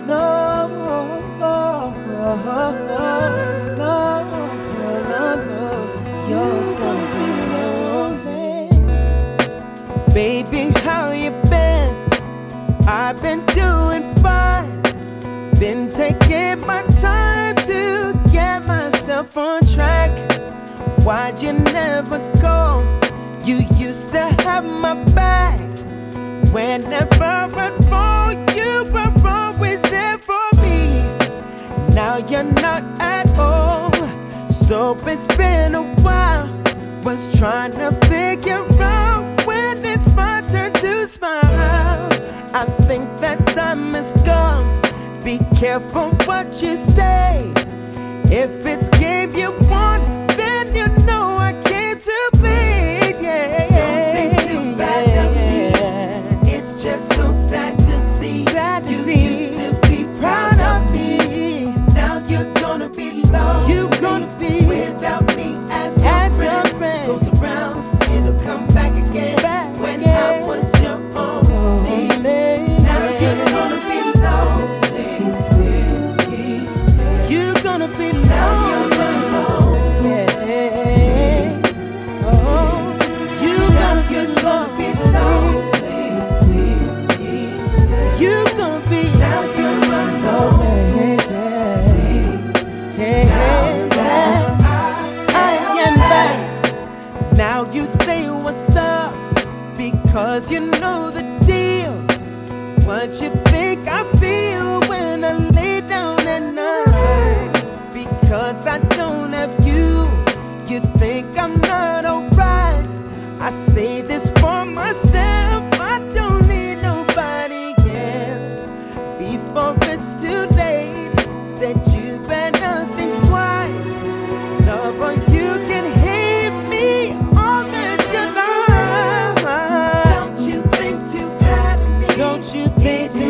no, no, no, no, no, You're gonna be lonely, baby. How you been? I've been doing fine. Been taking my time to get myself on track. Why'd you never go? You used to have my back. Whenever I fall, you were always there for me. Now you're not at all. So it's been a while. Was trying to figure out when it's my turn to smile. I think that time has come. Be careful what you say. If it's game you want, now. You Don't you think?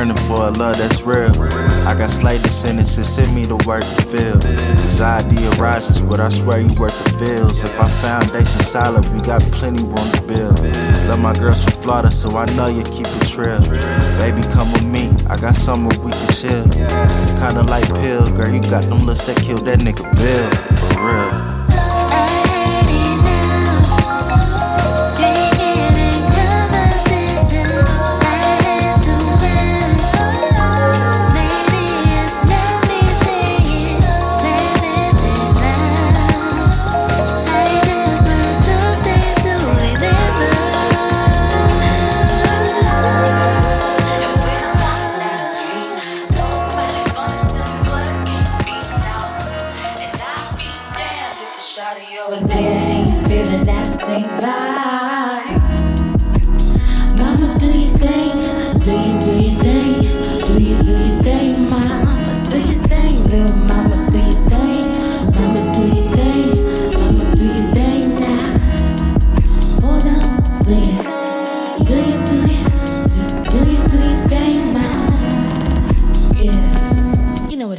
Yearning for a love that's real. I got slight sentences, send me to work to feel. Anxiety arises, but I swear you work the fields. If our foundation solid, we got plenty room to build. Love my girls from Florida, so I know you keep it trill. Baby, come with me, I got somewhere we can chill. Kinda like pill, girl, you got them lips that kill that nigga Bill, for real.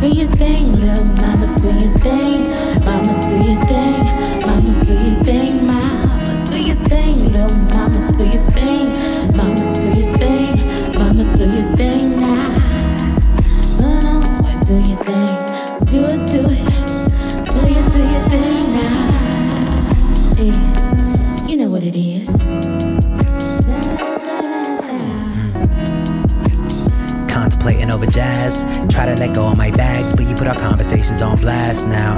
do your thing, little mama, do your thing. Mama, do your thing. Mama, do your thing, mama, do your thing, little mama. blast now.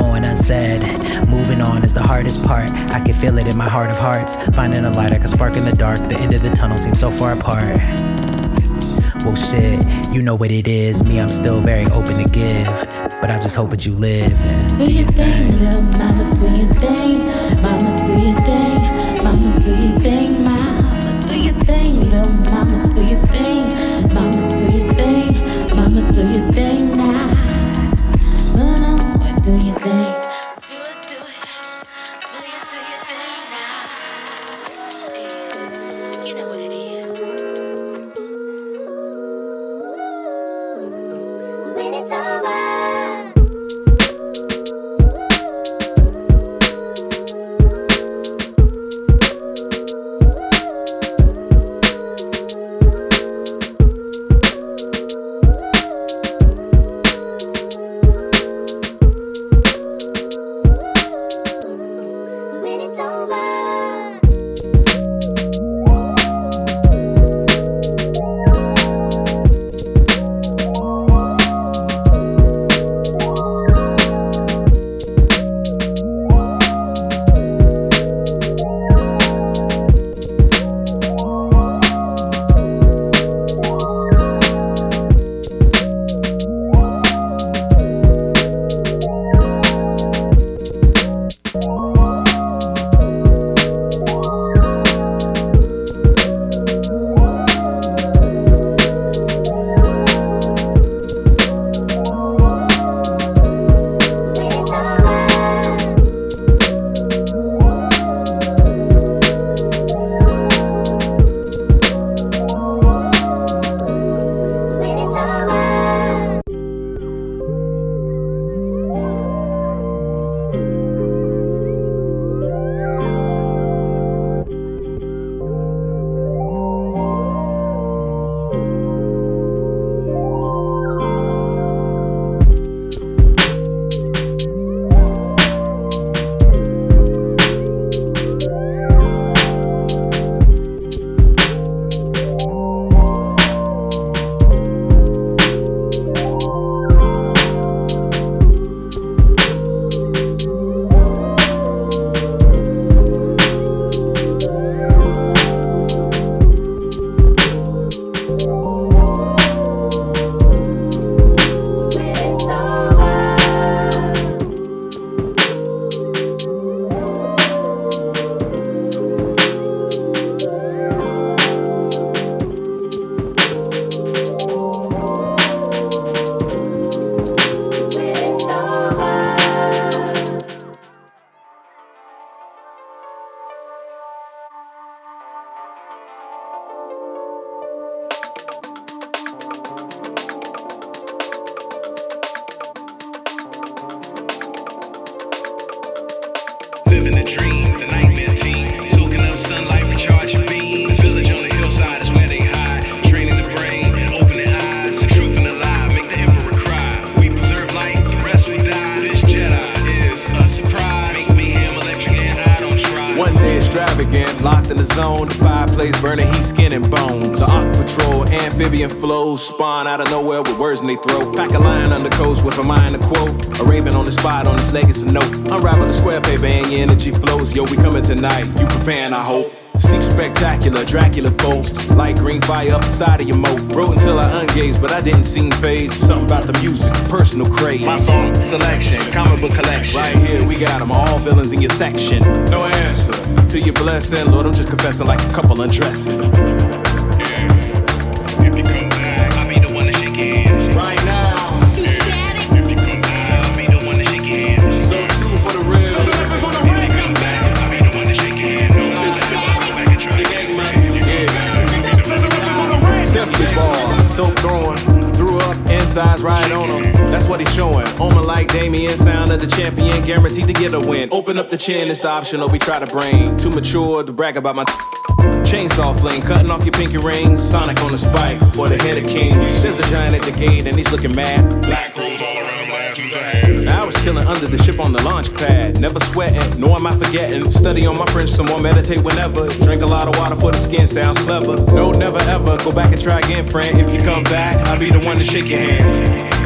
going unsaid. Moving on is the hardest part. I can feel it in my heart of hearts. Finding a light, like a spark in the dark. The end of the tunnel seems so far apart. Well, shit, you know what it is. Me, I'm still very open to give. But I just hope that you live. Do your thing, little mama, do your thing. Again. Locked in the zone, the fireplace burning heat, skin, and bones. The Ark Patrol, amphibian flows, spawn out of nowhere with words in they throat. Pack a lion the coast with a mind to quote. A raven on the spot on his leg is a note. Unravel the square paper and your energy flows. Yo, we coming tonight. You preparing, I hope. See spectacular, Dracula folks. Light green fire up the side of your moat. Wrote until I ungazed, but I didn't seem phased. Something about the music, personal craze. My song selection, comic book collection. Right here, we got them, all villains in your section. No answer to your blessing, Lord, I'm just confessing like a couple undressing. What showing. Omen like Damien, sound of the champion, guaranteed to get a win. Open up the chin, it's the optional we try to bring. Too mature to brag about my. Chainsaw fling, cutting off your pinky ring. Sonic on the spike, or the head of kings. There's a giant at the gate, and he's looking mad. Black rolls all around I was chilling under the ship on the launch pad. Never sweating, nor am I forgetting. Study on my French, some more meditate whenever. Drink a lot of water for the skin, sounds clever. No, never ever. Go back and try again, friend. If you come back, I'll be the one to shake your hand.